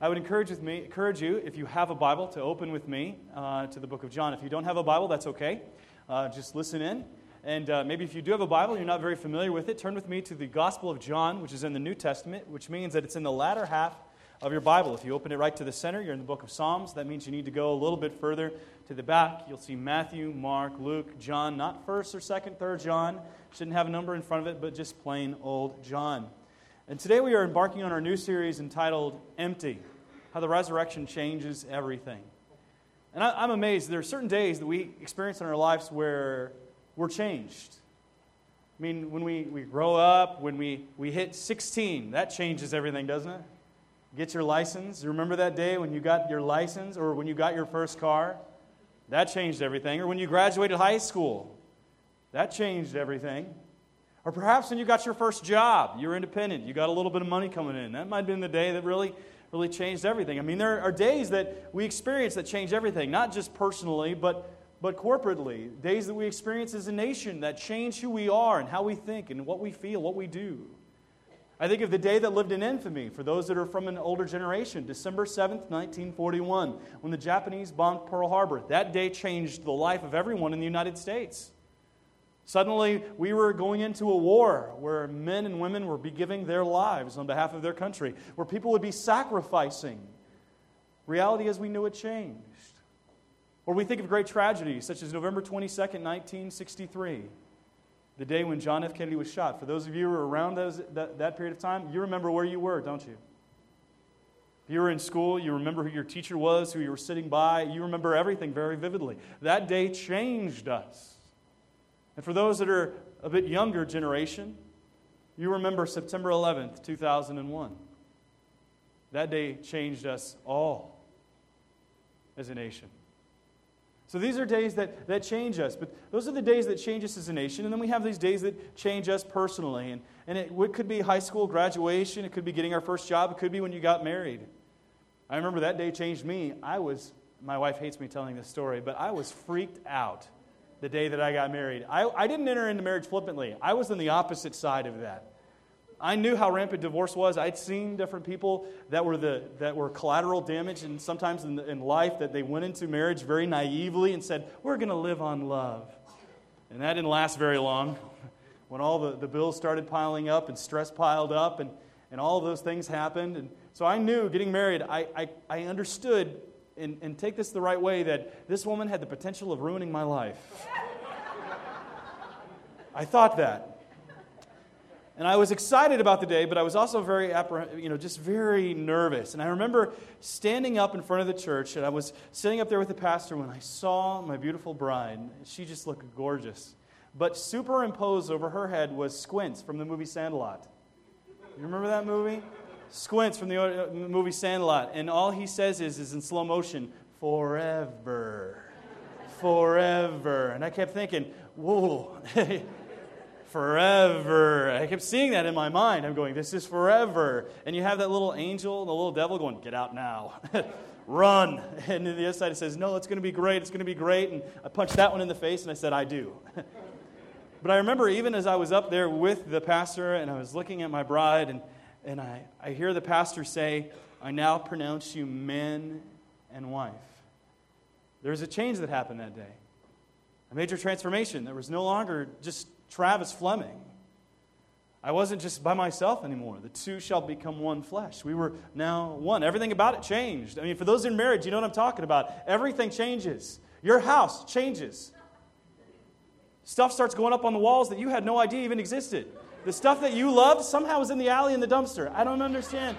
I would encourage, with me, encourage you, if you have a Bible, to open with me uh, to the book of John. If you don't have a Bible, that's okay. Uh, just listen in. And uh, maybe if you do have a Bible, you're not very familiar with it, turn with me to the Gospel of John, which is in the New Testament, which means that it's in the latter half of your Bible. If you open it right to the center, you're in the book of Psalms. That means you need to go a little bit further to the back. You'll see Matthew, Mark, Luke, John, not first or second, third John. Shouldn't have a number in front of it, but just plain old John. And today we are embarking on our new series entitled Empty How the Resurrection Changes Everything. And I, am amazed. There are certain days that we experience in our lives where we're changed. I mean, when we, we grow up, when we, we hit 16, that changes everything, doesn't it? Get your license. Remember that day when you got your license or when you got your first car? That changed everything. Or when you graduated high school, that changed everything. Or perhaps when you got your first job, you were independent, you got a little bit of money coming in. That might have been the day that really, really changed everything. I mean, there are days that we experience that change everything, not just personally, but, but corporately. Days that we experience as a nation that change who we are and how we think and what we feel, what we do. I think of the day that lived in infamy for those that are from an older generation, December 7th, 1941, when the Japanese bombed Pearl Harbor. That day changed the life of everyone in the United States. Suddenly, we were going into a war where men and women be giving their lives on behalf of their country, where people would be sacrificing. Reality as we knew it changed. Or we think of great tragedies such as November 22nd, 1963, the day when John F. Kennedy was shot. For those of you who were around those, that, that period of time, you remember where you were, don't you? If you were in school, you remember who your teacher was, who you were sitting by, you remember everything very vividly. That day changed us. And for those that are a bit younger generation, you remember September 11th, 2001. That day changed us all as a nation. So these are days that, that change us, but those are the days that change us as a nation. And then we have these days that change us personally. And, and it, it could be high school graduation, it could be getting our first job, it could be when you got married. I remember that day changed me. I was, my wife hates me telling this story, but I was freaked out the day that I got married. I, I didn't enter into marriage flippantly, I was on the opposite side of that. I knew how rampant divorce was. I'd seen different people that were, the, that were collateral damage, and sometimes in, in life that they went into marriage very naively and said, We're going to live on love. And that didn't last very long. When all the, the bills started piling up and stress piled up, and, and all of those things happened. And so I knew getting married, I, I, I understood and, and take this the right way that this woman had the potential of ruining my life. I thought that. And I was excited about the day, but I was also very, you know, just very nervous. And I remember standing up in front of the church, and I was sitting up there with the pastor when I saw my beautiful bride. She just looked gorgeous. But superimposed over her head was Squints from the movie Sandlot. You remember that movie? Squints from the movie Sandlot, and all he says is, is in slow motion, forever. Forever. And I kept thinking, whoa, forever. I kept seeing that in my mind. I'm going, this is forever. And you have that little angel, the little devil going, get out now. Run. And then the other side it says, no, it's going to be great. It's going to be great. And I punched that one in the face and I said, I do. but I remember even as I was up there with the pastor and I was looking at my bride and and I, I hear the pastor say, I now pronounce you man and wife. There was a change that happened that day, a major transformation. There was no longer just Travis Fleming. I wasn't just by myself anymore. The two shall become one flesh. We were now one. Everything about it changed. I mean, for those in marriage, you know what I'm talking about. Everything changes. Your house changes. Stuff starts going up on the walls that you had no idea even existed. The stuff that you love somehow is in the alley in the dumpster. I don't understand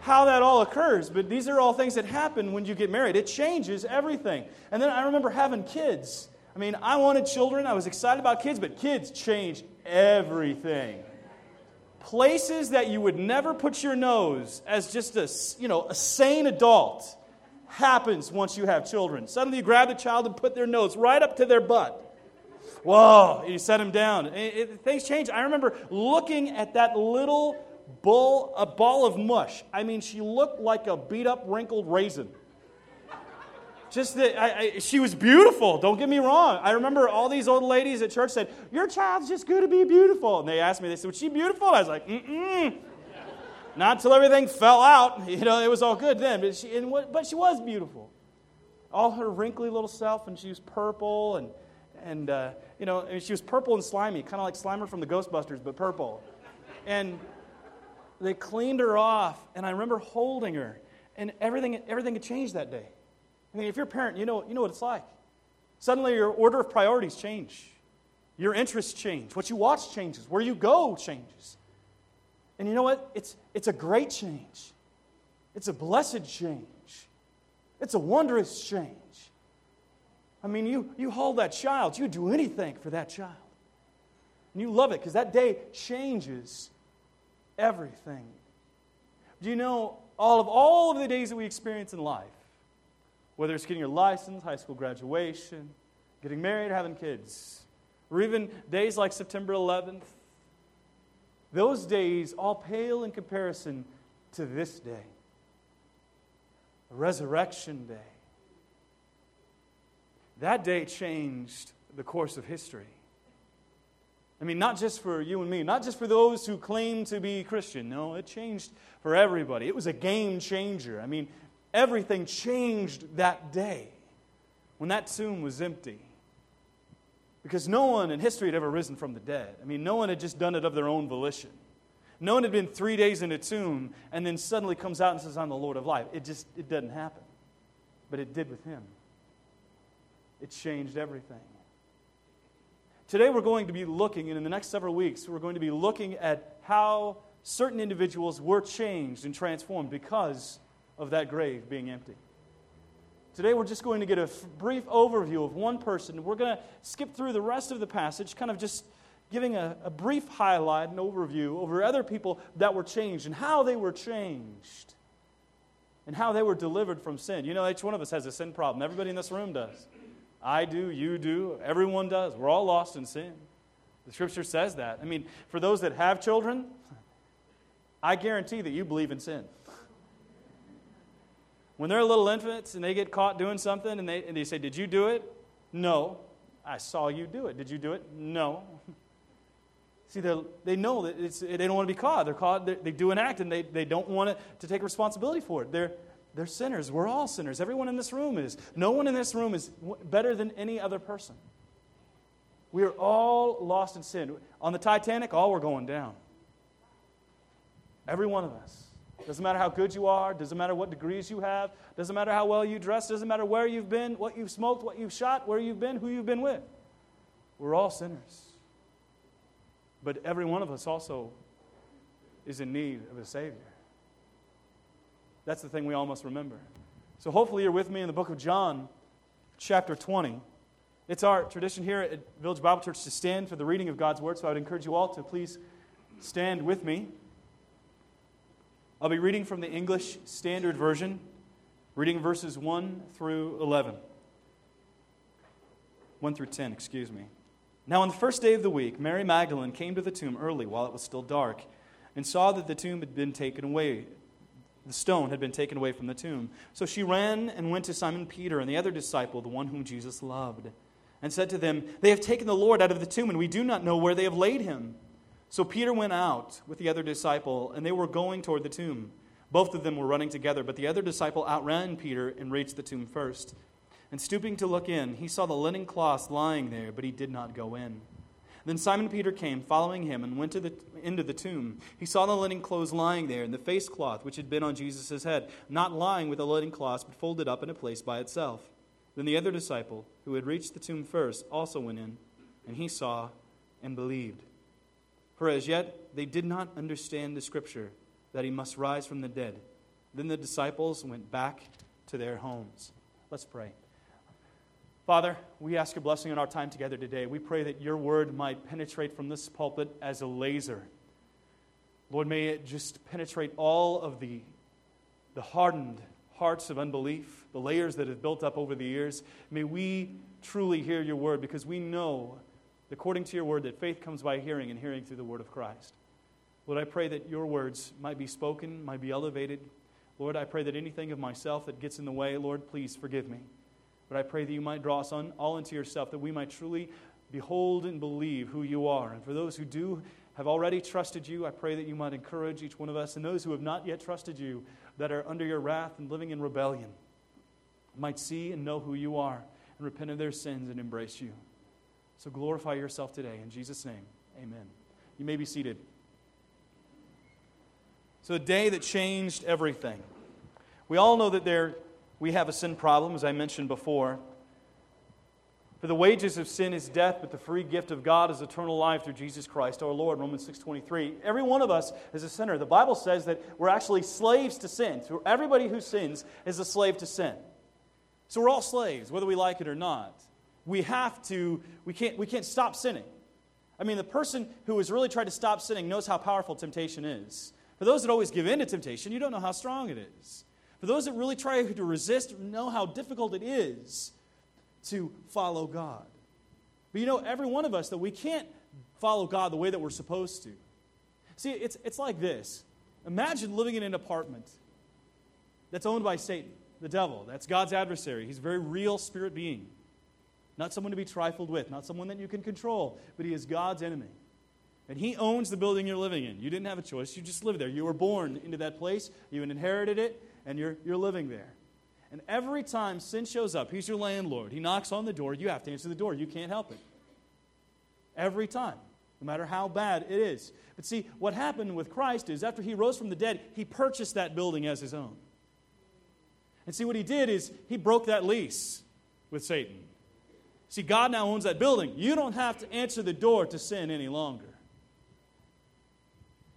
how that all occurs, but these are all things that happen when you get married. It changes everything. And then I remember having kids. I mean, I wanted children, I was excited about kids, but kids change everything. Places that you would never put your nose as just a, you know, a sane adult happens once you have children. Suddenly you grab the child and put their nose right up to their butt. Whoa, you set him down. It, it, things change. I remember looking at that little bull, a ball of mush. I mean, she looked like a beat up, wrinkled raisin. Just that I, I, she was beautiful, don't get me wrong. I remember all these old ladies at church said, Your child's just going to be beautiful. And they asked me, they said, Was she beautiful? And I was like, Mm mm. Not until everything fell out. You know, it was all good then. But she, what, but she was beautiful. All her wrinkly little self, and she was purple, and, and uh, you know, and she was purple and slimy, kind of like Slimer from the Ghostbusters, but purple. And they cleaned her off, and I remember holding her, and everything, everything had changed that day. I mean, if you're a parent, you know, you know what it's like. Suddenly, your order of priorities change. Your interests change. What you watch changes. Where you go changes. And you know what? It's, it's a great change. It's a blessed change. It's a wondrous change. I mean, you, you hold that child, you do anything for that child. And you love it because that day changes everything. Do you know all of all of the days that we experience in life, whether it's getting your license, high school graduation, getting married, having kids, or even days like September 11th, those days all pale in comparison to this day, resurrection day. That day changed the course of history. I mean, not just for you and me, not just for those who claim to be Christian. No, it changed for everybody. It was a game changer. I mean, everything changed that day when that tomb was empty. Because no one in history had ever risen from the dead. I mean, no one had just done it of their own volition. No one had been three days in a tomb and then suddenly comes out and says, I'm the Lord of life. It just it doesn't happen. But it did with him. It changed everything. Today, we're going to be looking, and in the next several weeks, we're going to be looking at how certain individuals were changed and transformed because of that grave being empty. Today, we're just going to get a f- brief overview of one person. We're going to skip through the rest of the passage, kind of just giving a, a brief highlight and overview over other people that were changed and how they were changed and how they were delivered from sin. You know, each one of us has a sin problem. Everybody in this room does. I do, you do, everyone does. We're all lost in sin. The scripture says that. I mean, for those that have children, I guarantee that you believe in sin. When they're little infants and they get caught doing something and they, and they say, Did you do it? No. I saw you do it. Did you do it? No. See, they know that they don't want to be caught. They're caught, they, they do an act and they, they don't want to, to take responsibility for it. They're, they're sinners. We're all sinners. Everyone in this room is. No one in this room is better than any other person. We are all lost in sin. On the Titanic, all were going down. Every one of us. Doesn't matter how good you are, doesn't matter what degrees you have, doesn't matter how well you dress, doesn't matter where you've been, what you've smoked, what you've shot, where you've been, who you've been with. We're all sinners. But every one of us also is in need of a Savior. That's the thing we all must remember. So hopefully you're with me in the book of John, chapter 20. It's our tradition here at Village Bible Church to stand for the reading of God's Word, so I would encourage you all to please stand with me. I'll be reading from the English Standard Version, reading verses 1 through 11. 1 through 10, excuse me. Now, on the first day of the week, Mary Magdalene came to the tomb early while it was still dark and saw that the tomb had been taken away the stone had been taken away from the tomb. So she ran and went to Simon Peter and the other disciple, the one whom Jesus loved, and said to them, They have taken the Lord out of the tomb, and we do not know where they have laid him. So Peter went out with the other disciple, and they were going toward the tomb. Both of them were running together, but the other disciple outran Peter and reached the tomb first. And stooping to look in, he saw the linen cloths lying there, but he did not go in. Then Simon Peter came, following him, and went to the, into the tomb. He saw the linen clothes lying there, and the face cloth which had been on Jesus' head, not lying with the linen cloths, but folded up in a place by itself. Then the other disciple, who had reached the tomb first, also went in, and he saw and believed. For as yet they did not understand the scripture that he must rise from the dead. Then the disciples went back to their homes. Let's pray. Father, we ask your blessing on our time together today. We pray that your word might penetrate from this pulpit as a laser. Lord, may it just penetrate all of the, the hardened hearts of unbelief, the layers that have built up over the years. May we truly hear your word because we know, according to your word, that faith comes by hearing and hearing through the word of Christ. Lord, I pray that your words might be spoken, might be elevated. Lord, I pray that anything of myself that gets in the way, Lord, please forgive me. But I pray that you might draw us on, all into yourself, that we might truly behold and believe who you are. And for those who do have already trusted you, I pray that you might encourage each one of us and those who have not yet trusted you, that are under your wrath and living in rebellion, might see and know who you are and repent of their sins and embrace you. So glorify yourself today. In Jesus' name, amen. You may be seated. So, a day that changed everything. We all know that there, we have a sin problem, as I mentioned before. For the wages of sin is death, but the free gift of God is eternal life through Jesus Christ our Lord. Romans 6.23. Every one of us is a sinner. The Bible says that we're actually slaves to sin. So everybody who sins is a slave to sin. So we're all slaves, whether we like it or not. We have to, we can't, we can't stop sinning. I mean, the person who has really tried to stop sinning knows how powerful temptation is. For those that always give in to temptation, you don't know how strong it is. For those that really try to resist, know how difficult it is to follow God. But you know, every one of us, that we can't follow God the way that we're supposed to. See, it's, it's like this Imagine living in an apartment that's owned by Satan, the devil. That's God's adversary. He's a very real spirit being. Not someone to be trifled with, not someone that you can control, but he is God's enemy. And he owns the building you're living in. You didn't have a choice. You just lived there. You were born into that place, you inherited it, and you're, you're living there. And every time sin shows up, he's your landlord. He knocks on the door. You have to answer the door. You can't help it. Every time, no matter how bad it is. But see, what happened with Christ is after he rose from the dead, he purchased that building as his own. And see, what he did is he broke that lease with Satan. See, God now owns that building. You don't have to answer the door to sin any longer.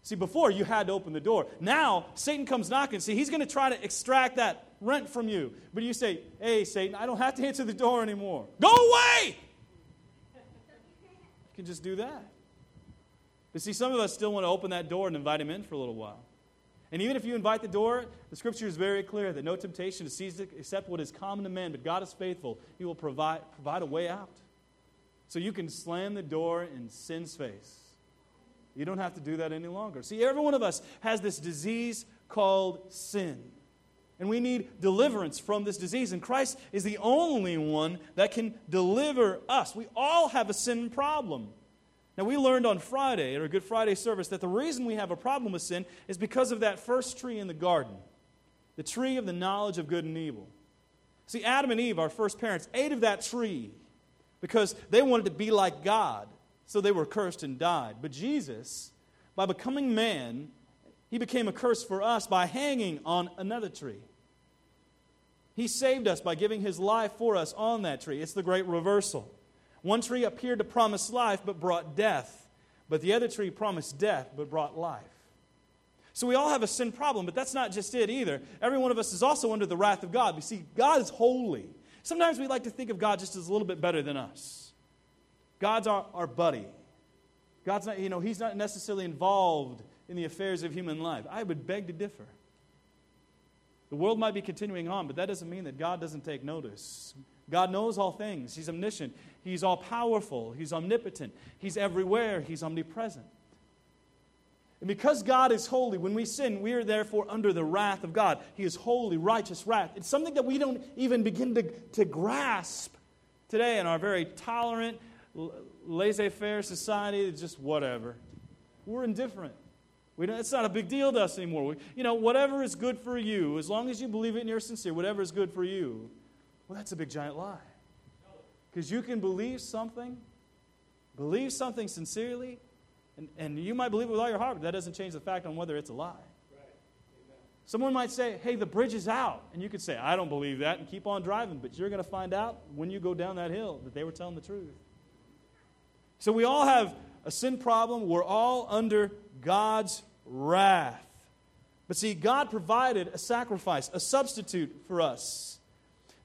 See, before you had to open the door. Now, Satan comes knocking. See, he's going to try to extract that rent from you. But you say, hey, Satan, I don't have to answer the door anymore. Go away! You can just do that. But see, some of us still want to open that door and invite him in for a little while. And even if you invite the door, the scripture is very clear that no temptation is seized except what is common to men, but God is faithful. He will provide, provide a way out. So you can slam the door in sin's face. You don't have to do that any longer. See, every one of us has this disease called sin. And we need deliverance from this disease. And Christ is the only one that can deliver us. We all have a sin problem. Now, we learned on Friday, at our Good Friday service, that the reason we have a problem with sin is because of that first tree in the garden the tree of the knowledge of good and evil. See, Adam and Eve, our first parents, ate of that tree because they wanted to be like God, so they were cursed and died. But Jesus, by becoming man, he became a curse for us by hanging on another tree. He saved us by giving his life for us on that tree. It's the great reversal. One tree appeared to promise life but brought death, but the other tree promised death but brought life. So we all have a sin problem, but that's not just it either. Every one of us is also under the wrath of God. You see, God is holy. Sometimes we like to think of God just as a little bit better than us. God's our, our buddy. God's not, you know, He's not necessarily involved in the affairs of human life. I would beg to differ. The world might be continuing on, but that doesn't mean that God doesn't take notice. God knows all things. He's omniscient. He's all powerful. He's omnipotent. He's everywhere. He's omnipresent. And because God is holy, when we sin, we are therefore under the wrath of God. He is holy, righteous wrath. It's something that we don't even begin to, to grasp today in our very tolerant, laissez faire society. Just whatever. We're indifferent. We don't, it's not a big deal to us anymore. We, you know, whatever is good for you, as long as you believe it and you're sincere, whatever is good for you, well, that's a big giant lie. Because you can believe something, believe something sincerely, and, and you might believe it with all your heart, but that doesn't change the fact on whether it's a lie. Someone might say, hey, the bridge is out. And you could say, I don't believe that, and keep on driving. But you're going to find out when you go down that hill that they were telling the truth. So we all have a sin problem. We're all under God's wrath. But see, God provided a sacrifice, a substitute for us.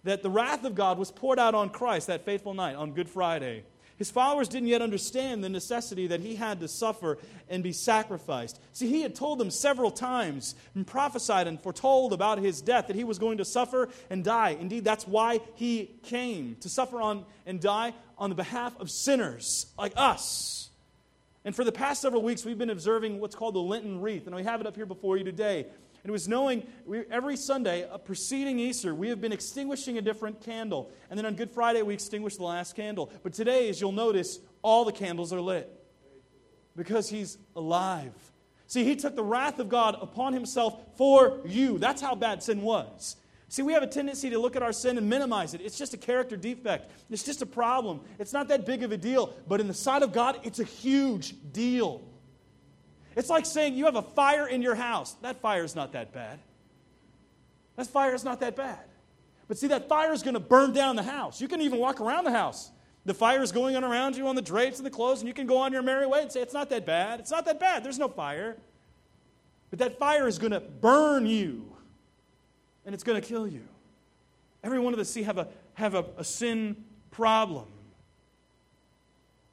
That the wrath of God was poured out on Christ that faithful night on Good Friday. His followers didn't yet understand the necessity that he had to suffer and be sacrificed. See, he had told them several times and prophesied and foretold about his death that he was going to suffer and die. Indeed, that's why he came to suffer on and die on the behalf of sinners like us. And for the past several weeks, we've been observing what's called the Lenten wreath, and we have it up here before you today. And it was knowing we, every Sunday, uh, preceding Easter, we have been extinguishing a different candle. And then on Good Friday, we extinguished the last candle. But today, as you'll notice, all the candles are lit Because he's alive. See, he took the wrath of God upon himself for you. That's how bad sin was. See, we have a tendency to look at our sin and minimize it. It's just a character defect, it's just a problem. It's not that big of a deal. But in the sight of God, it's a huge deal. It's like saying you have a fire in your house. That fire is not that bad. That fire is not that bad. But see, that fire is going to burn down the house. You can even walk around the house. The fire is going on around you on the drapes and the clothes, and you can go on your merry way and say, It's not that bad. It's not that bad. There's no fire. But that fire is going to burn you and it's going to kill you. Every one of us see have a have a, a sin problem.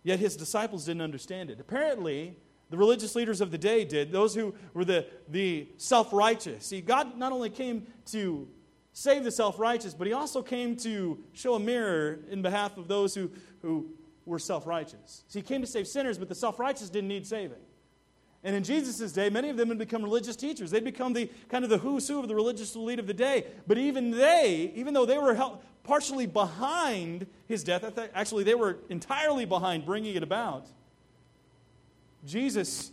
Yet his disciples didn't understand it. Apparently, the religious leaders of the day did, those who were the, the self righteous. See, God not only came to save the self righteous, but he also came to show a mirror in behalf of those who, who were self righteous. See, he came to save sinners, but the self righteous didn't need saving. And in Jesus' day, many of them had become religious teachers. They'd become the kind of the who's who of the religious elite of the day. But even they, even though they were help, partially behind his death, actually, they were entirely behind bringing it about. Jesus,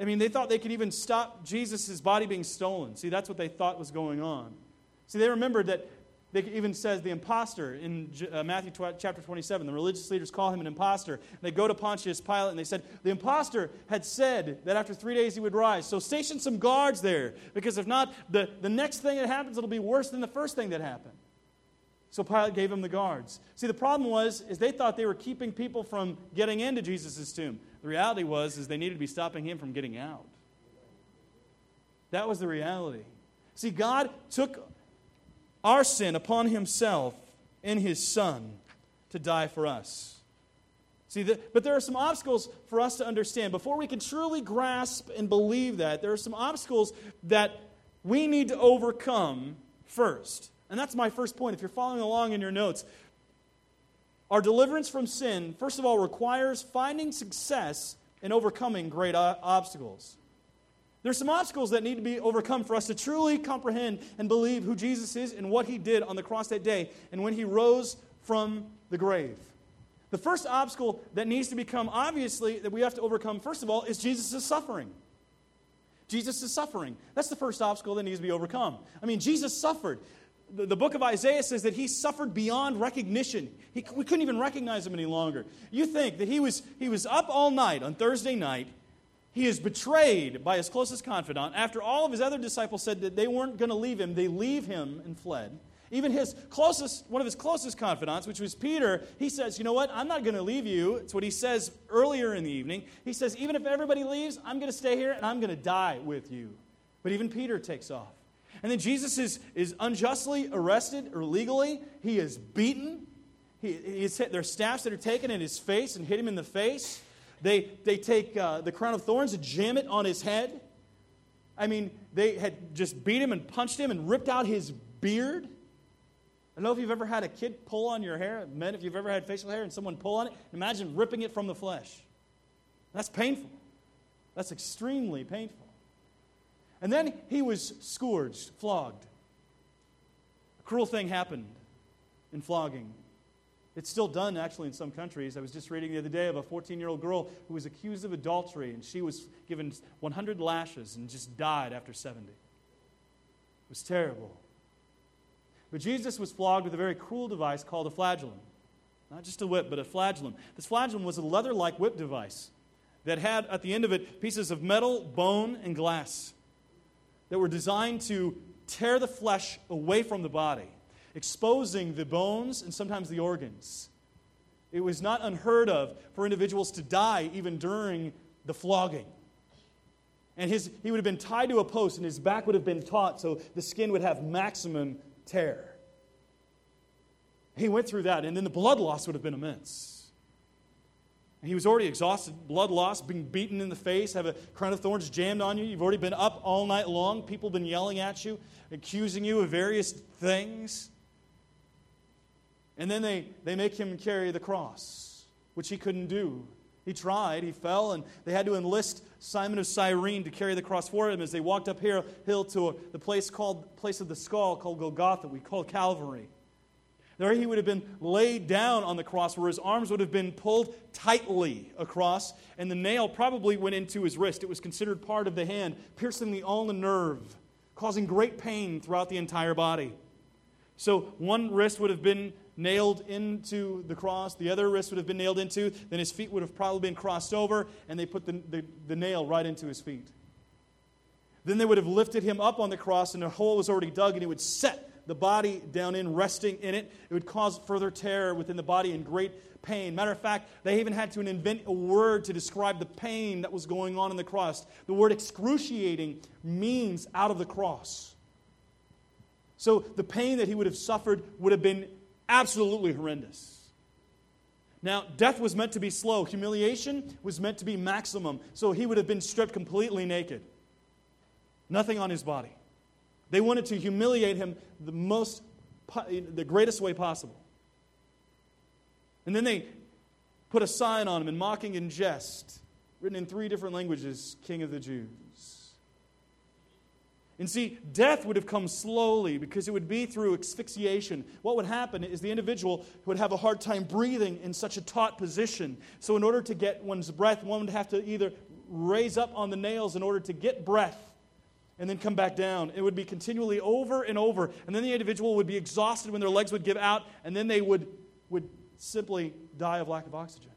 I mean, they thought they could even stop Jesus' body being stolen. See, that's what they thought was going on. See, they remembered that they even says the impostor in uh, Matthew chapter 27. The religious leaders call him an impostor. They go to Pontius Pilate and they said, The impostor had said that after three days he would rise. So station some guards there, because if not, the, the next thing that happens, it'll be worse than the first thing that happened. So Pilate gave him the guards. See, the problem was, is they thought they were keeping people from getting into Jesus' tomb. The reality was, is they needed to be stopping him from getting out. That was the reality. See, God took our sin upon himself in his Son to die for us. See, the, but there are some obstacles for us to understand. Before we can truly grasp and believe that, there are some obstacles that we need to overcome first. And that's my first point. If you're following along in your notes, our deliverance from sin, first of all, requires finding success in overcoming great obstacles. There's some obstacles that need to be overcome for us to truly comprehend and believe who Jesus is and what he did on the cross that day and when he rose from the grave. The first obstacle that needs to become obviously that we have to overcome, first of all, is Jesus' suffering. Jesus' suffering. That's the first obstacle that needs to be overcome. I mean, Jesus suffered. The, the book of Isaiah says that he suffered beyond recognition. He, we couldn't even recognize him any longer. You think that he was, he was up all night on Thursday night he is betrayed by his closest confidant. After all of his other disciples said that they weren't going to leave him, they leave him and fled. Even his closest, one of his closest confidants, which was Peter, he says, You know what? I'm not going to leave you. It's what he says earlier in the evening. He says, Even if everybody leaves, I'm going to stay here and I'm going to die with you. But even Peter takes off. And then Jesus is, is unjustly arrested or legally. He is beaten. He, he's hit, there are staffs that are taken in his face and hit him in the face. They, they take uh, the crown of thorns and jam it on his head. I mean, they had just beat him and punched him and ripped out his beard. I don't know if you've ever had a kid pull on your hair. Men, if you've ever had facial hair and someone pull on it, imagine ripping it from the flesh. That's painful. That's extremely painful. And then he was scourged, flogged. A cruel thing happened in flogging. It's still done, actually, in some countries. I was just reading the other day of a 14 year old girl who was accused of adultery, and she was given 100 lashes and just died after 70. It was terrible. But Jesus was flogged with a very cruel device called a flagellum. Not just a whip, but a flagellum. This flagellum was a leather like whip device that had at the end of it pieces of metal, bone, and glass that were designed to tear the flesh away from the body exposing the bones and sometimes the organs. It was not unheard of for individuals to die even during the flogging. And his, he would have been tied to a post, and his back would have been taut so the skin would have maximum tear. He went through that, and then the blood loss would have been immense. He was already exhausted, blood loss, being beaten in the face, have a crown of thorns jammed on you. You've already been up all night long. People have been yelling at you, accusing you of various things. And then they, they make him carry the cross, which he couldn't do. He tried, he fell, and they had to enlist Simon of Cyrene to carry the cross for him as they walked up here hill to the place called place of the skull called Golgotha, we call Calvary. There he would have been laid down on the cross where his arms would have been pulled tightly across, and the nail probably went into his wrist. It was considered part of the hand, piercing the ulnar nerve, causing great pain throughout the entire body. So one wrist would have been nailed into the cross, the other wrist would have been nailed into, then his feet would have probably been crossed over, and they put the, the, the nail right into his feet. Then they would have lifted him up on the cross, and a hole was already dug, and he would set the body down in, resting in it. It would cause further terror within the body and great pain. Matter of fact, they even had to invent a word to describe the pain that was going on in the cross. The word excruciating means out of the cross. So the pain that he would have suffered would have been absolutely horrendous. Now, death was meant to be slow, humiliation was meant to be maximum. So he would have been stripped completely naked, nothing on his body. They wanted to humiliate him the most, the greatest way possible. And then they put a sign on him in mocking and jest, written in three different languages King of the Jews. And see, death would have come slowly because it would be through asphyxiation. What would happen is the individual would have a hard time breathing in such a taut position. So, in order to get one's breath, one would have to either raise up on the nails in order to get breath and then come back down. It would be continually over and over. And then the individual would be exhausted when their legs would give out, and then they would, would simply die of lack of oxygen.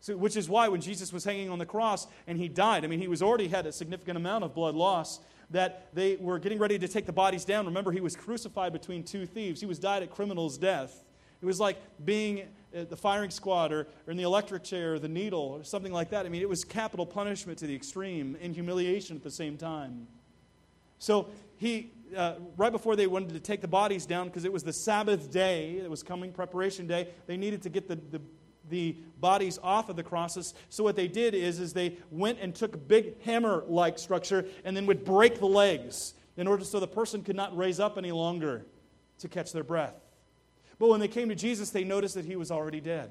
So, which is why when Jesus was hanging on the cross and he died, I mean, he was already had a significant amount of blood loss, that they were getting ready to take the bodies down. Remember, he was crucified between two thieves. He was died at criminal's death. It was like being at the firing squad or, or in the electric chair or the needle or something like that. I mean, it was capital punishment to the extreme and humiliation at the same time. So he, uh, right before they wanted to take the bodies down, because it was the Sabbath day, it was coming, preparation day, they needed to get the, the the bodies off of the crosses. So what they did is, is they went and took a big hammer-like structure and then would break the legs in order so the person could not raise up any longer to catch their breath. But when they came to Jesus, they noticed that he was already dead.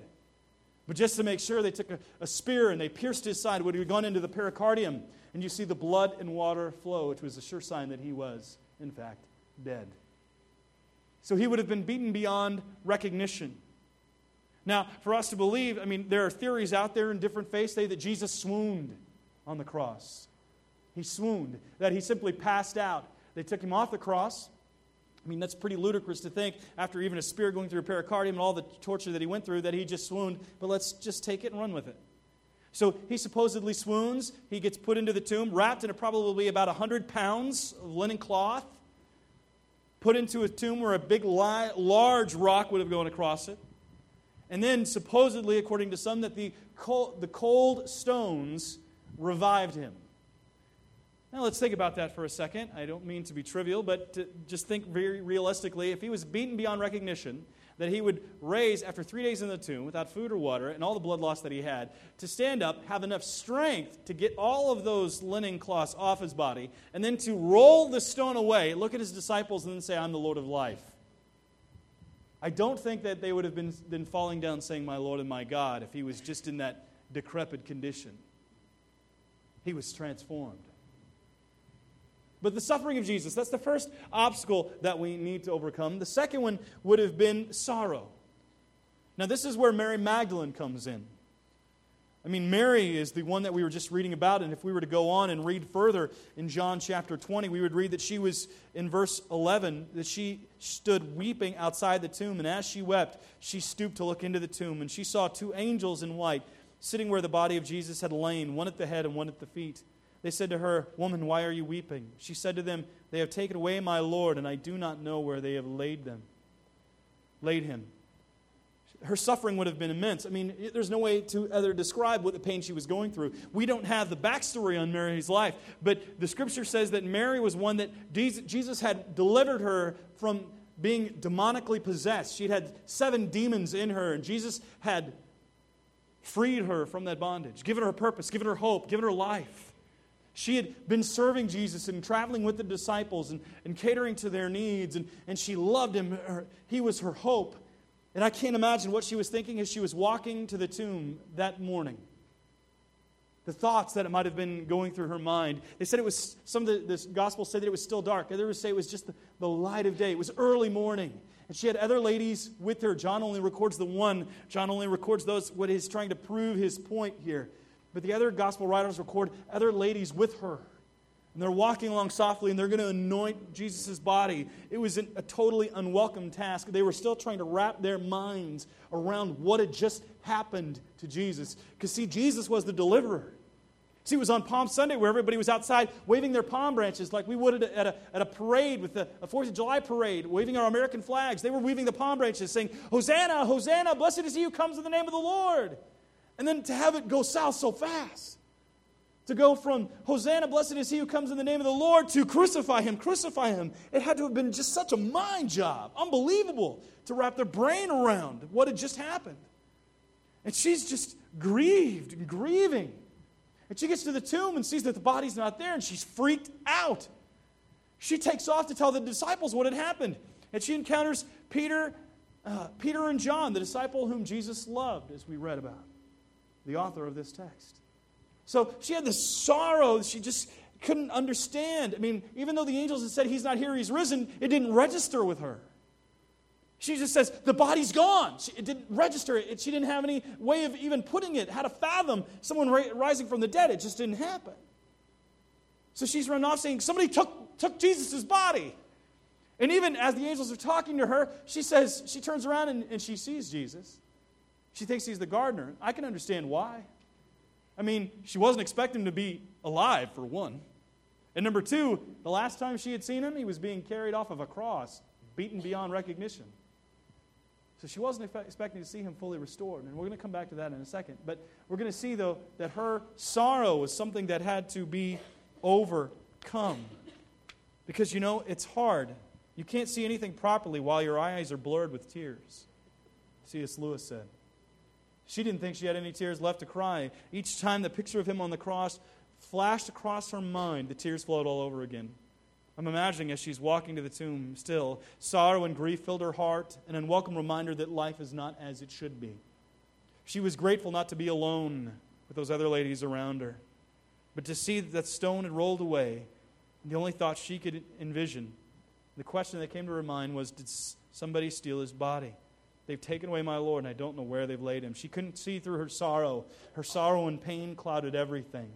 But just to make sure, they took a, a spear and they pierced his side, when he had gone into the pericardium, and you see the blood and water flow, which was a sure sign that he was, in fact, dead. So he would have been beaten beyond recognition. Now, for us to believe, I mean, there are theories out there in different faiths say that Jesus swooned on the cross. He swooned, that he simply passed out. They took him off the cross. I mean, that's pretty ludicrous to think after even a spear going through a pericardium and all the torture that he went through that he just swooned, but let's just take it and run with it. So he supposedly swoons. He gets put into the tomb, wrapped in a probably about 100 pounds of linen cloth, put into a tomb where a big, large rock would have gone across it. And then, supposedly, according to some, that the cold, the cold stones revived him. Now, let's think about that for a second. I don't mean to be trivial, but just think very realistically. If he was beaten beyond recognition, that he would raise after three days in the tomb without food or water and all the blood loss that he had to stand up, have enough strength to get all of those linen cloths off his body, and then to roll the stone away, look at his disciples, and then say, I'm the Lord of life. I don't think that they would have been, been falling down saying, My Lord and my God, if he was just in that decrepit condition. He was transformed. But the suffering of Jesus, that's the first obstacle that we need to overcome. The second one would have been sorrow. Now, this is where Mary Magdalene comes in. I mean, Mary is the one that we were just reading about, and if we were to go on and read further in John chapter 20, we would read that she was, in verse 11, that she stood weeping outside the tomb, and as she wept, she stooped to look into the tomb, and she saw two angels in white sitting where the body of Jesus had lain, one at the head and one at the feet. They said to her, Woman, why are you weeping? She said to them, They have taken away my Lord, and I do not know where they have laid them. Laid him her suffering would have been immense. I mean, there's no way to either describe what the pain she was going through. We don't have the backstory on Mary's life, but the scripture says that Mary was one that Jesus had delivered her from being demonically possessed. She'd had seven demons in her, and Jesus had freed her from that bondage, given her purpose, given her hope, given her life. She had been serving Jesus and traveling with the disciples and, and catering to their needs, and, and she loved him. He was her hope. And I can't imagine what she was thinking as she was walking to the tomb that morning. the thoughts that it might have been going through her mind. They said it was, some of the, gospel said that it was still dark. Others say it was just the, the light of day. It was early morning. And she had other ladies with her. John only records the one. John only records those, what he's trying to prove his point here. But the other gospel writers record other ladies with her. And they're walking along softly and they're going to anoint Jesus' body. It was a totally unwelcome task. They were still trying to wrap their minds around what had just happened to Jesus. Because, see, Jesus was the deliverer. See, it was on Palm Sunday where everybody was outside waving their palm branches like we would at a, at a, parade with a, a Fourth of July parade, waving our American flags. They were waving the palm branches saying, Hosanna, Hosanna, blessed is he who comes in the name of the Lord. And then to have it go south so fast to go from Hosanna, blessed is he who comes in the name of the Lord, to crucify him, crucify him. It had to have been just such a mind job, unbelievable, to wrap their brain around what had just happened. And she's just grieved and grieving. And she gets to the tomb and sees that the body's not there, and she's freaked out. She takes off to tell the disciples what had happened. And she encounters Peter, uh, Peter and John, the disciple whom Jesus loved, as we read about, the author of this text. So she had this sorrow she just couldn't understand. I mean, even though the angels had said, He's not here, He's risen, it didn't register with her. She just says, The body's gone. She, it didn't register. It, she didn't have any way of even putting it, how to fathom someone rising from the dead. It just didn't happen. So she's run off saying, Somebody took, took Jesus' body. And even as the angels are talking to her, she says, she turns around and, and she sees Jesus. She thinks he's the gardener. I can understand why. I mean, she wasn't expecting to be alive, for one. And number two, the last time she had seen him, he was being carried off of a cross, beaten beyond recognition. So she wasn't expecting to see him fully restored. And we're going to come back to that in a second. But we're going to see, though, that her sorrow was something that had to be overcome. Because, you know, it's hard. You can't see anything properly while your eyes are blurred with tears. C.S. Lewis said. She didn't think she had any tears left to cry. Each time the picture of him on the cross flashed across her mind, the tears flowed all over again. I'm imagining as she's walking to the tomb still, sorrow and grief filled her heart, an unwelcome reminder that life is not as it should be. She was grateful not to be alone with those other ladies around her, but to see that, stone had rolled away. The only thought she could envision, the question that came to her mind was Did somebody steal his body? They've taken away my Lord, and I don't know where they've laid him. She couldn't see through her sorrow. Her sorrow and pain clouded everything.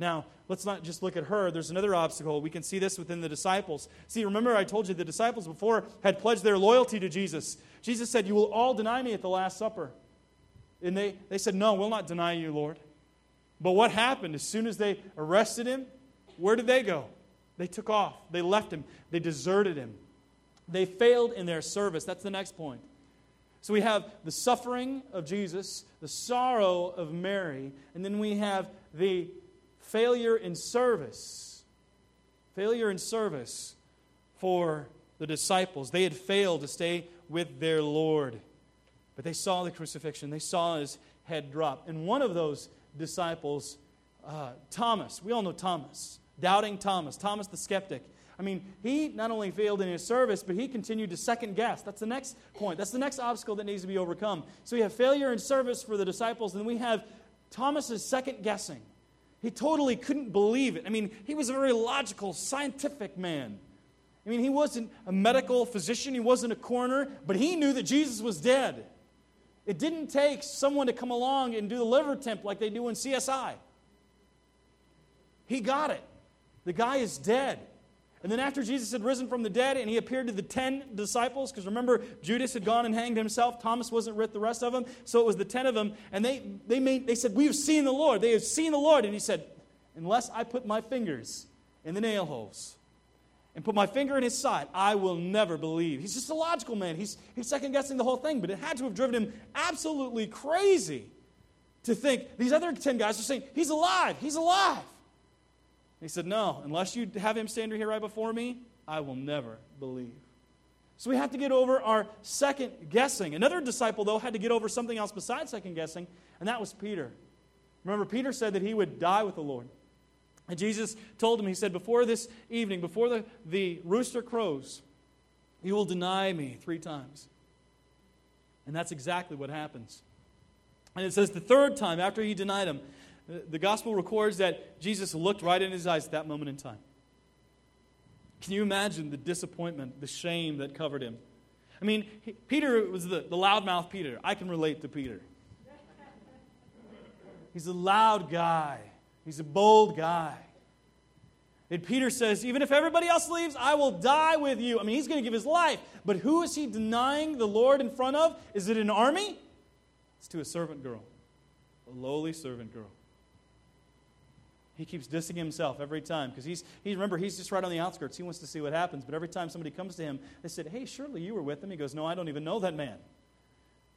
Now, let's not just look at her. There's another obstacle. We can see this within the disciples. See, remember I told you the disciples before had pledged their loyalty to Jesus. Jesus said, You will all deny me at the Last Supper. And they, they said, No, we'll not deny you, Lord. But what happened? As soon as they arrested him, where did they go? They took off. They left him. They deserted him. They failed in their service. That's the next point. So we have the suffering of Jesus, the sorrow of Mary, and then we have the failure in service. Failure in service for the disciples. They had failed to stay with their Lord. But they saw the crucifixion, they saw his head drop. And one of those disciples, uh, Thomas, we all know Thomas, doubting Thomas, Thomas the skeptic. I mean, he not only failed in his service, but he continued to second guess. That's the next point. That's the next obstacle that needs to be overcome. So we have failure in service for the disciples, and we have Thomas's second guessing. He totally couldn't believe it. I mean, he was a very logical, scientific man. I mean, he wasn't a medical physician, he wasn't a coroner, but he knew that Jesus was dead. It didn't take someone to come along and do the liver temp like they do in CSI. He got it. The guy is dead. And then after Jesus had risen from the dead and he appeared to the 10 disciples, because remember, Judas had gone and hanged himself, Thomas wasn't with the rest of them, so it was the 10 of them, and they, they, made, they said, We have seen the Lord. They have seen the Lord. And he said, Unless I put my fingers in the nail holes and put my finger in his side, I will never believe. He's just a logical man. He's, he's second guessing the whole thing, but it had to have driven him absolutely crazy to think these other 10 guys are saying, He's alive, he's alive. He said, No, unless you have him stand here right before me, I will never believe. So we have to get over our second guessing. Another disciple, though, had to get over something else besides second guessing, and that was Peter. Remember, Peter said that he would die with the Lord. And Jesus told him, He said, Before this evening, before the, the rooster crows, you will deny me three times. And that's exactly what happens. And it says the third time, after he denied him, the gospel records that Jesus looked right in his eyes at that moment in time. Can you imagine the disappointment, the shame that covered him? I mean, Peter was the, the loudmouth Peter. I can relate to Peter. He's a loud guy, he's a bold guy. And Peter says, Even if everybody else leaves, I will die with you. I mean, he's going to give his life. But who is he denying the Lord in front of? Is it an army? It's to a servant girl, a lowly servant girl. He keeps dissing himself every time because he's, he, remember, he's just right on the outskirts. He wants to see what happens. But every time somebody comes to him, they said, Hey, surely you were with him. He goes, No, I don't even know that man.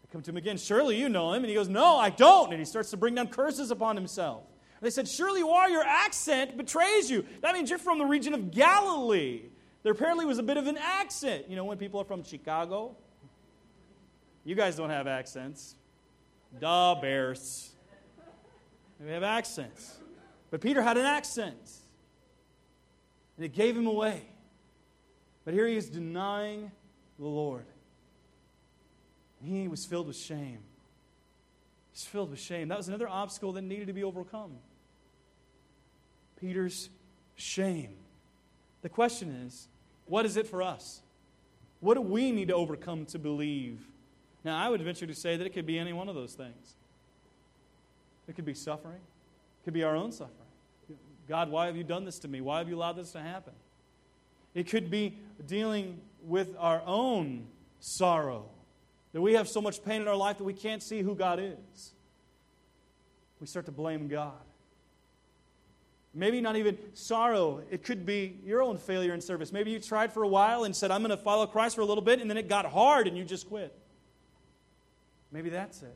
They come to him again, Surely you know him. And he goes, No, I don't. And he starts to bring down curses upon himself. And they said, Surely. Your accent betrays you. That means you're from the region of Galilee. There apparently was a bit of an accent. You know, when people are from Chicago, you guys don't have accents. Da bears. We have accents. But Peter had an accent, and it gave him away. But here he is denying the Lord. And he was filled with shame. He's filled with shame. That was another obstacle that needed to be overcome. Peter's shame. The question is, what is it for us? What do we need to overcome to believe? Now, I would venture to say that it could be any one of those things. It could be suffering, could be our own suffering. God, why have you done this to me? Why have you allowed this to happen? It could be dealing with our own sorrow, that we have so much pain in our life that we can't see who God is. We start to blame God. Maybe not even sorrow. It could be your own failure in service. Maybe you tried for a while and said, I'm going to follow Christ for a little bit, and then it got hard and you just quit. Maybe that's it.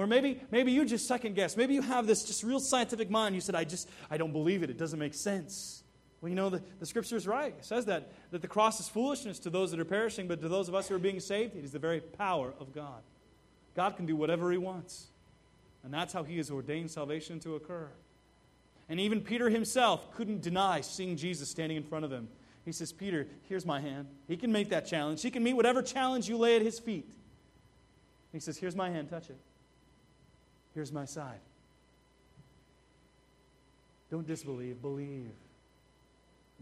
Or maybe, maybe you just second guess. Maybe you have this just real scientific mind. You said, I just, I don't believe it. It doesn't make sense. Well, you know, the, the scripture is right. It says that, that the cross is foolishness to those that are perishing, but to those of us who are being saved, it is the very power of God. God can do whatever he wants. And that's how he has ordained salvation to occur. And even Peter himself couldn't deny seeing Jesus standing in front of him. He says, Peter, here's my hand. He can make that challenge. He can meet whatever challenge you lay at his feet. He says, Here's my hand, touch it. Here's my side. Don't disbelieve, believe.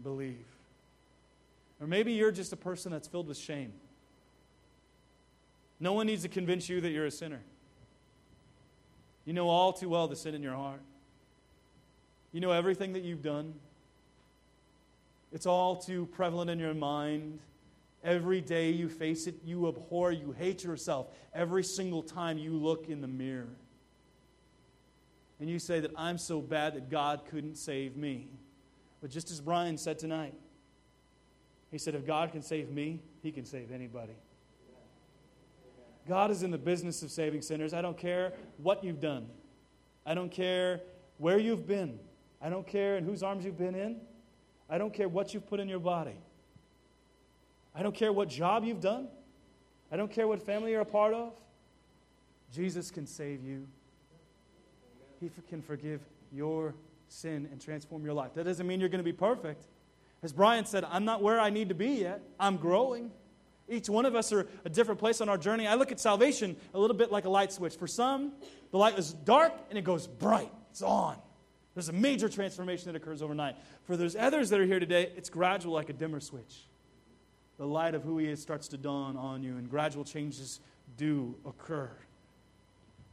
Believe. Or maybe you're just a person that's filled with shame. No one needs to convince you that you're a sinner. You know all too well the sin in your heart. You know everything that you've done. It's all too prevalent in your mind. Every day you face it, you abhor, you hate yourself every single time you look in the mirror. And you say that I'm so bad that God couldn't save me. But just as Brian said tonight, he said, if God can save me, he can save anybody. God is in the business of saving sinners. I don't care what you've done, I don't care where you've been, I don't care in whose arms you've been in, I don't care what you've put in your body. I don't care what job you've done. I don't care what family you're a part of. Jesus can save you. He can forgive your sin and transform your life. That doesn't mean you're going to be perfect. As Brian said, I'm not where I need to be yet. I'm growing. Each one of us are a different place on our journey. I look at salvation a little bit like a light switch. For some, the light is dark and it goes bright. It's on. There's a major transformation that occurs overnight. For those others that are here today, it's gradual like a dimmer switch the light of who He is starts to dawn on you, and gradual changes do occur.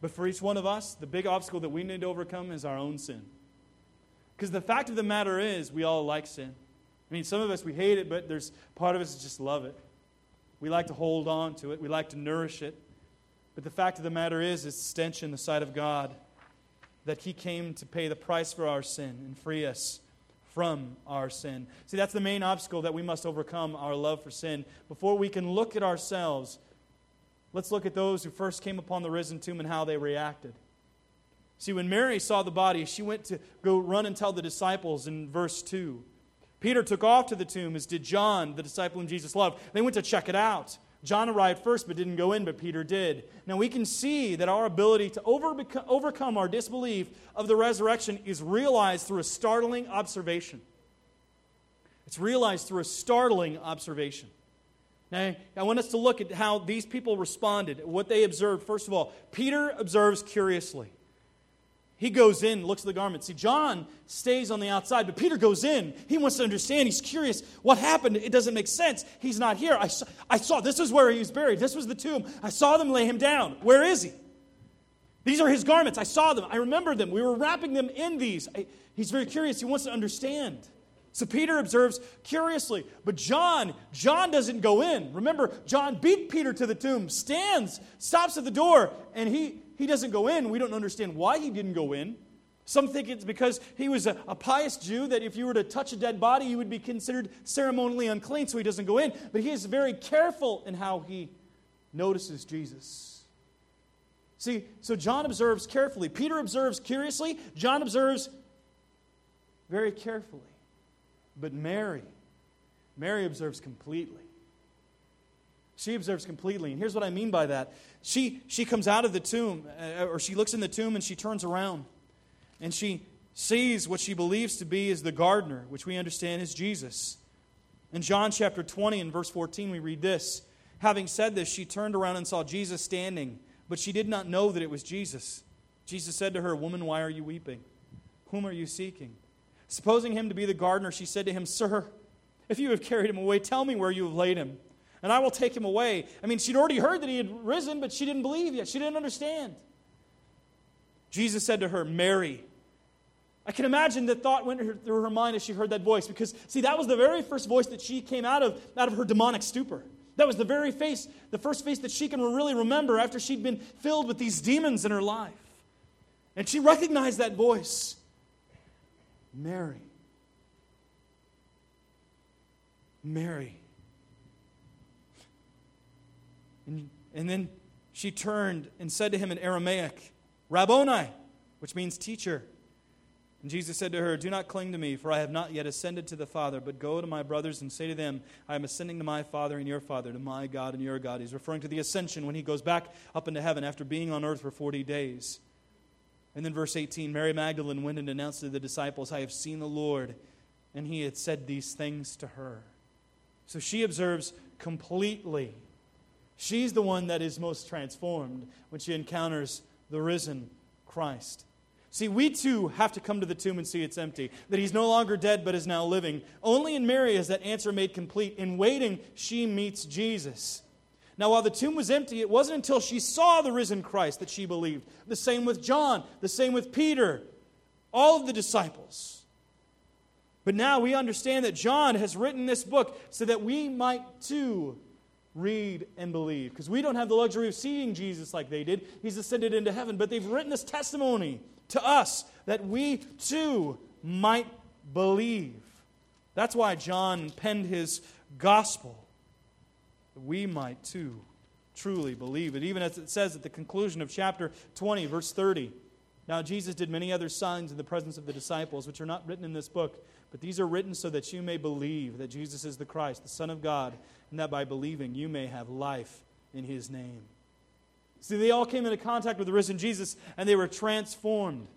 But for each one of us, the big obstacle that we need to overcome is our own sin. Because the fact of the matter is, we all like sin. I mean, some of us, we hate it, but there's part of us that just love it. We like to hold on to it, we like to nourish it. But the fact of the matter is, it's stench in the sight of God that He came to pay the price for our sin and free us from our sin. See, that's the main obstacle that we must overcome our love for sin. Before we can look at ourselves, let's look at those who first came upon the risen tomb and how they reacted. See, when Mary saw the body, she went to go run and tell the disciples in verse 2. Peter took off to the tomb, as did John, the disciple whom Jesus loved. They went to check it out. John arrived first but didn't go in, but Peter did. Now we can see that our ability to overcome our disbelief of the resurrection is realized through a startling observation. It's realized through a startling observation. Now, I want us to look at how these people responded, what they observed. First of all, Peter observes curiously. he goes in, looks at the garment. See, John stays on the outside, but Peter goes in. He wants to understand. He's curious. What happened? It doesn't make sense. He's not here. I saw, I saw this is where he was buried. This was the tomb. I saw them lay him down. Where is he? These are his garments. I saw them. I remember them. We were wrapping them in these. I, he's very curious. He wants to understand. So Peter observes curiously, but John, John doesn't go in. Remember, John beat Peter to the tomb, stands, stops at the door, and he he doesn't go in. We don't understand why he didn't go in. Some think it's because he was a, a, pious Jew that if you were to touch a dead body, you would be considered ceremonially unclean, so he doesn't go in. But he is very careful in how he notices Jesus. See, so John observes carefully. Peter observes curiously. John observes very carefully. But Mary, Mary observes completely. She observes completely. And here's what I mean by that. She, she comes out of the tomb, uh, or she looks in the tomb and she turns around. And she sees what she believes to be is the gardener, which we understand is Jesus. In John chapter 20 and verse 14, we read this Having said this, she turned around and saw Jesus standing, but she did not know that it was Jesus. Jesus said to her, Woman, why are you weeping? Whom are you seeking? Supposing him to be the gardener, she said to him, Sir, if you have carried him away, tell me where you have laid him and I will take him away. I mean, she'd already heard that he had risen, but she didn't believe yet. She didn't understand. Jesus said to her, Mary. I can imagine the thought went through her mind as she heard that voice because, see, that was the very first voice that she came out of, out of her demonic stupor. That was the very face, the first face that she can really remember after she'd been filled with these demons in her life. And she recognized that voice Mary. Mary. And, and then she turned and said to him in Aramaic, Rabboni, which means teacher. And Jesus said to her, Do not cling to me, for I have not yet ascended to the Father, but go to my brothers and say to them, I am ascending to my Father and your Father, to my God and your God. He's referring to the ascension when he goes back up into heaven after being on earth for 40 days. And then verse 18 Mary Magdalene went and announced to the disciples, I have seen the Lord. And he had said these things to her. So she observes completely She's the one that is most transformed when she encounters the risen Christ. See, we too have to come to the tomb and see it's empty, that he's no longer dead but is now living. Only in Mary is that answer made complete. In waiting, she meets Jesus. Now, while the tomb was empty, it wasn't until she saw the risen Christ that she believed. The same with John, the same with Peter, all of the disciples. But now we understand that John has written this book so that we might too read and believe. Because we don't have the luxury of seeing Jesus like they did. He's ascended into heaven. But they've written this testimony to us that we too might believe. That's why John penned his gospel. That we might too truly believe it. Even as it says at the conclusion of chapter 20, verse 30. Now, Jesus did many other signs in the presence of the disciples, which are not written in this book, but these are written so that you may believe that Jesus is the Christ, the Son of God, and that by believing you may have life in his name. See, they all came into contact with the risen Jesus and they were transformed.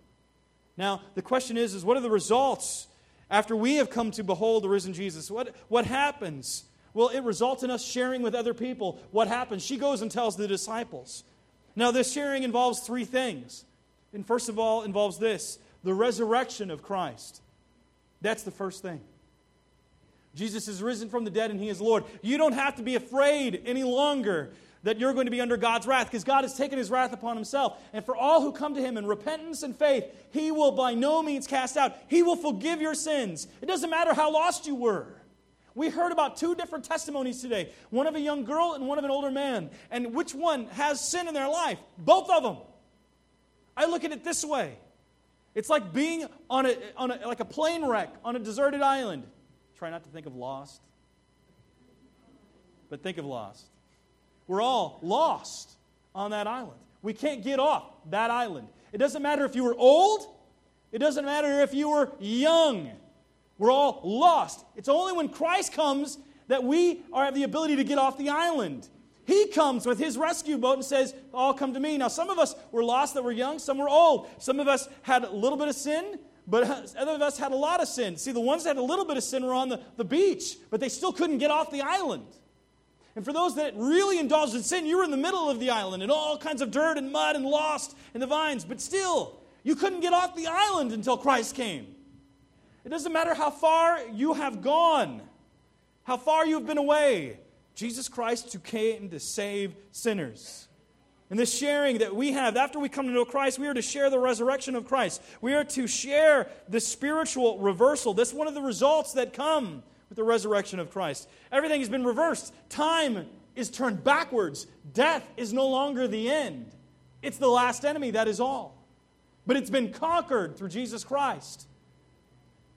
Now, the question is, is what are the results after we have come to behold the risen Jesus? What, what happens? Well, it results in us sharing with other people. What happens? She goes and tells the disciples. Now, this sharing involves three things. And first of all, involves this the resurrection of Christ. That's the first thing. Jesus is risen from the dead and he is Lord. You don't have to be afraid any longer that you're going to be under God's wrath because God has taken his wrath upon himself. And for all who come to him in repentance and faith, he will by no means cast out. He will forgive your sins. It doesn't matter how lost you were. We heard about two different testimonies today one of a young girl and one of an older man. And which one has sin in their life? Both of them. I look at it this way it's like being on a, on a, like a plane wreck on a deserted island. Try not to think of lost, but think of lost. We're all lost on that island. We can't get off that island. It doesn't matter if you were old, it doesn't matter if you were young. We're all lost. It's only when Christ comes that we are, have the ability to get off the island. He comes with his rescue boat and says, All come to me. Now, some of us were lost that were young, some were old. Some of us had a little bit of sin, but other of us had a lot of sin. See, the ones that had a little bit of sin were on the, the beach, but they still couldn't get off the island. And for those that really indulged in sin, you were in the middle of the island in all kinds of dirt and mud and lost in the vines. But still, You couldn't get off the island until Christ came. It doesn't matter how far you have gone, how far you've been away. Jesus Christ who came to save sinners. And this sharing that we have, after we come to know Christ, we are to share the resurrection of Christ. We are to share the spiritual reversal. That's one of the results that come with the resurrection of Christ. Everything has been reversed. Time is turned backwards. Death is no longer the end. It's the last enemy, that is all. But it's been conquered through Jesus Christ.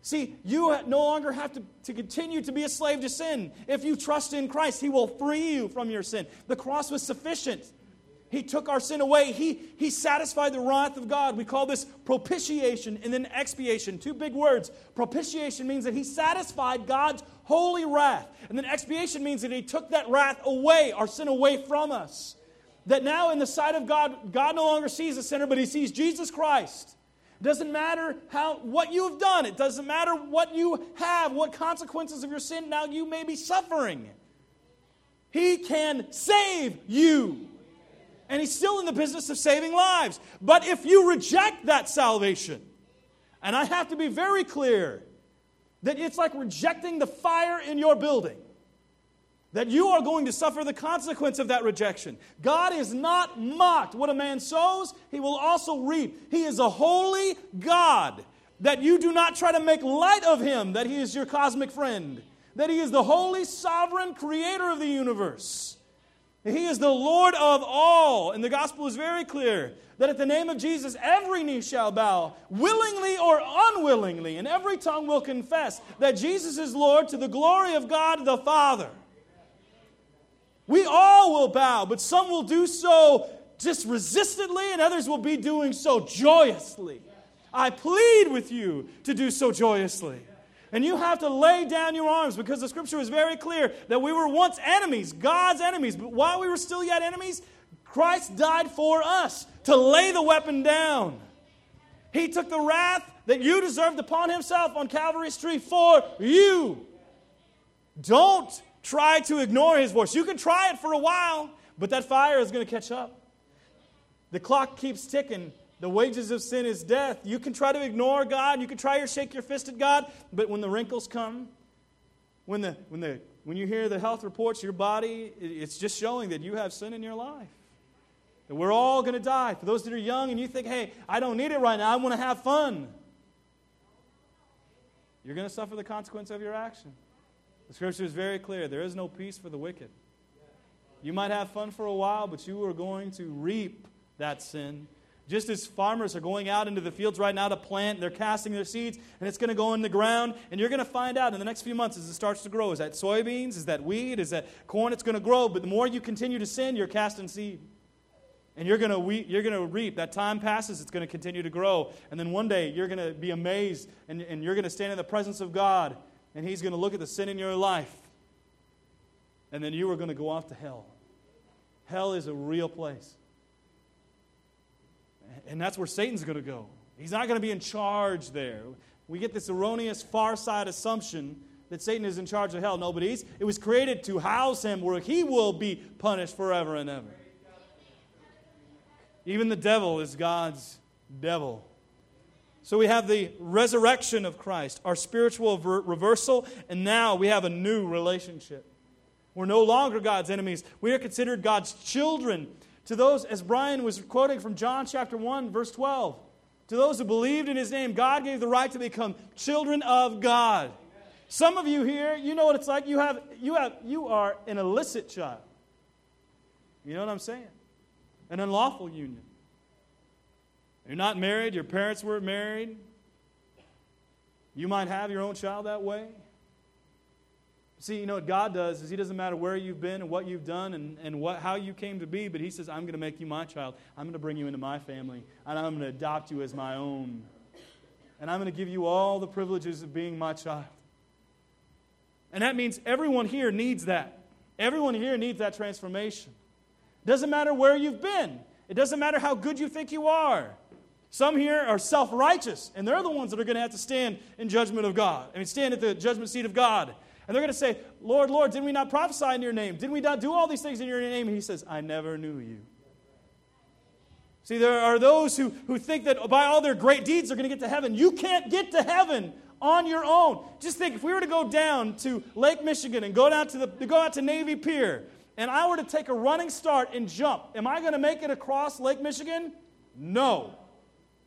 See, you no longer have to, to continue to be a slave to sin. If you trust in Christ, He will free you from your sin. The cross was sufficient. He took our sin away. He, he satisfied the wrath of God. We call this propitiation and then expiation. Two big words. Propitiation means that He satisfied God's holy wrath. And then expiation means that He took that wrath away, our sin away from us. That now, in the sight of God, God no longer sees a sinner, but He sees Jesus Christ. Doesn't matter how, what you have done. It doesn't matter what you have, what consequences of your sin now you may be suffering. He can save you. And He's still in the business of saving lives. But if you reject that salvation, and I have to be very clear that it's like rejecting the fire in your building that you are going to suffer the consequence of that rejection. God is not mocked. What a man sows, he will also reap. He is a holy God. That you do not try to make light of him, that he is your cosmic friend, that he is the holy, sovereign creator of the universe. He is the Lord of all. And the gospel is very clear that at the name of Jesus, every knee shall bow, willingly or unwillingly, and every tongue will confess that Jesus is Lord to the glory of God the Father. We all will bow, but some will do so just resistantly, and others will be doing so joyously. I plead with you to do so joyously. And you have to lay down your arms because the scripture is very clear that we were once enemies, God's enemies. But while we were still yet enemies, Christ died for us to lay the weapon down. He took the wrath that you deserved upon himself on Calvary's tree for you. Don't try to ignore his voice. You can try it for a while, but that fire is going to catch up. The clock keeps ticking. The wages of sin is death. You can try to ignore God. You can try to shake your fist at God, but when the wrinkles come, when, the, when, the, when you hear the health reports, your body, it's just showing that you have sin in your life. That we're all going to die. For those that are young and you think, hey, I don't need it right now, I want to have fun. You're going to suffer the consequence of your action. The scripture is very clear there is no peace for the wicked. You might have fun for a while, but you are going to reap that sin. Just as farmers are going out into the fields right now to plant, they're casting their seeds, and it's going to go in the ground, and you're going to find out in the next few months as it starts to grow. Is that soybeans? Is that wheat? Is that corn? It's going to grow, but the more you continue to sin, you're casting seed. And you're going to we- you're going to reap. That time passes, it's going to continue to grow. And then one day you're going to be amazed, and, and you're going to stand in the presence of God, and He's going to look at the sin in your life, and then you are going to go off to hell. Hell is a real place. And that's where Satan's going to go. He's not going to be in charge there. We get this erroneous far side assumption that Satan is in charge of hell. No, but he's, it was created to house him where he will be punished forever and ever. Even the devil is God's devil. So we have the resurrection of Christ, our spiritual reversal, and now we have a new relationship. We're no longer God's enemies. We are considered God's children. To those, as Brian was quoting from John chapter 1, verse 12, to those who believed in his name, God gave the right to become children of God. Some of you here, you know what it's like. You, have, you, have, you are an illicit child. You know what I'm saying? An unlawful union. You're not married, your parents weren't married. You might have your own child that way. See, you know what God does is He doesn't matter where you've been and what you've done and, and what, how you came to be, but He says, I'm going to make you my child. I'm going to bring you into my family, and I'm going to adopt you as my own. And I'm going to give you all the privileges of being my child. And that means everyone here needs that. Everyone here needs that transformation. It Doesn't matter where you've been, it doesn't matter how good you think you are. Some here are self righteous, and they're the ones that are going to have to stand in judgment of God. I mean, stand at the judgment seat of God. And they're going to say, Lord, Lord, didn't we not prophesy in your name? Didn't we not do all these things in your name? And he says, I never knew you. See, there are those who, who think that by all their great deeds they're going to get to heaven. You can't get to heaven on your own. Just think if we were to go down to Lake Michigan and go down to the go out to Navy Pier, and I were to take a running start and jump, am I going to make it across Lake Michigan? No.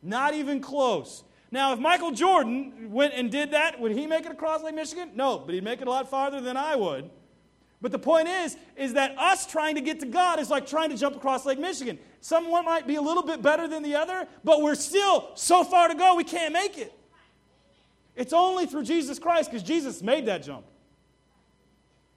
Not even close. Now, if Michael Jordan went and did that, would he make it across Lake Michigan? No, but he'd make it a lot farther than I would. But the point is, is that us trying to get to God is like trying to jump across Lake Michigan. Someone might be a little bit better than the other, but we're still so far to go we can't make it. It's only through Jesus Christ because Jesus made that jump.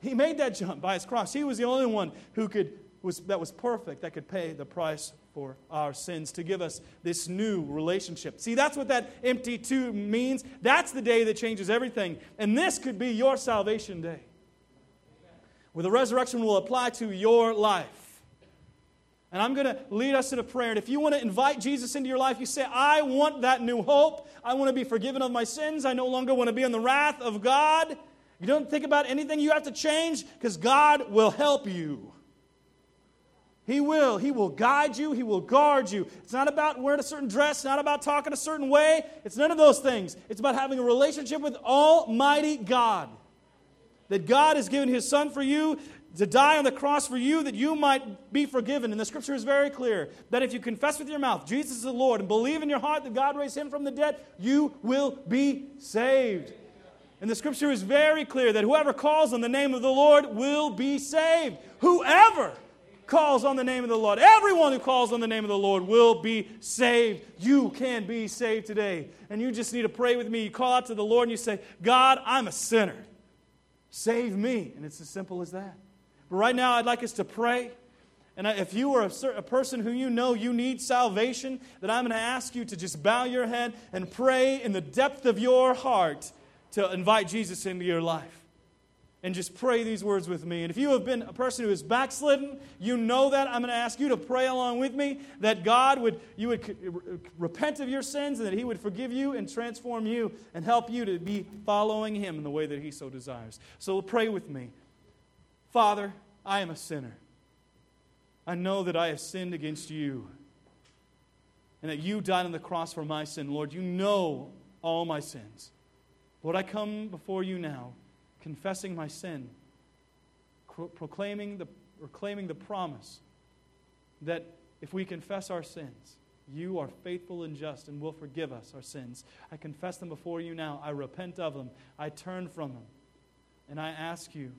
He made that jump by his cross. He was the only one who could was that was perfect that could pay the price for our sins to give us this new relationship. See, that's what that empty tomb means. That's the day that changes everything. And this could be your salvation day where the resurrection will apply to your life. And I'm going to lead us in a prayer. And if you want to invite Jesus into your life, you say, I want that new hope. I want to be forgiven of my sins. I no longer want to be in the wrath of God. You don't think about anything you have to change because God will help you. He will. He will guide you. He will guard you. It's not about wearing a certain dress, not about talking a certain way. It's none of those things. It's about having a relationship with Almighty God that God has given his son for you to die on the cross for you that you might be forgiven. And the scripture is very clear that if you confess with your mouth Jesus is the Lord and believe in your heart that God raised him from the dead, you will be saved. And the scripture is very clear that whoever calls on the name of the Lord will be saved. Whoever calls on the name of the Lord, everyone who calls on the name of the Lord will be saved. You can be saved today. And you just need to pray with me. You call out to the Lord and you say, God, I'm a sinner. Save me. And it's as simple as that. But right now, I'd like us to pray. And if you are a, person who you know you need salvation, then I'm going to ask you to just bow your head and pray in the depth of your heart to invite Jesus into your life and just pray these words with me. And if you have been a person who is backslidden, you know that. I'm going to ask you to pray along with me that God would, you would repent of your sins and that He would forgive you and transform you and help you to be following Him in the way that He so desires. So pray with me. Father, I am a sinner. I know that I have sinned against you and that you died on the cross for my sin. Lord, you know all my sins. Lord, I come before you now confessing my sin, proclaiming the, proclaiming the promise that if we confess our sins, you are faithful and just and will forgive us our sins. I confess them before you now. I repent of them. I turn from them. And I ask you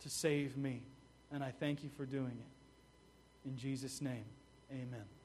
to save me. And I thank you for doing it. In Jesus' name, amen.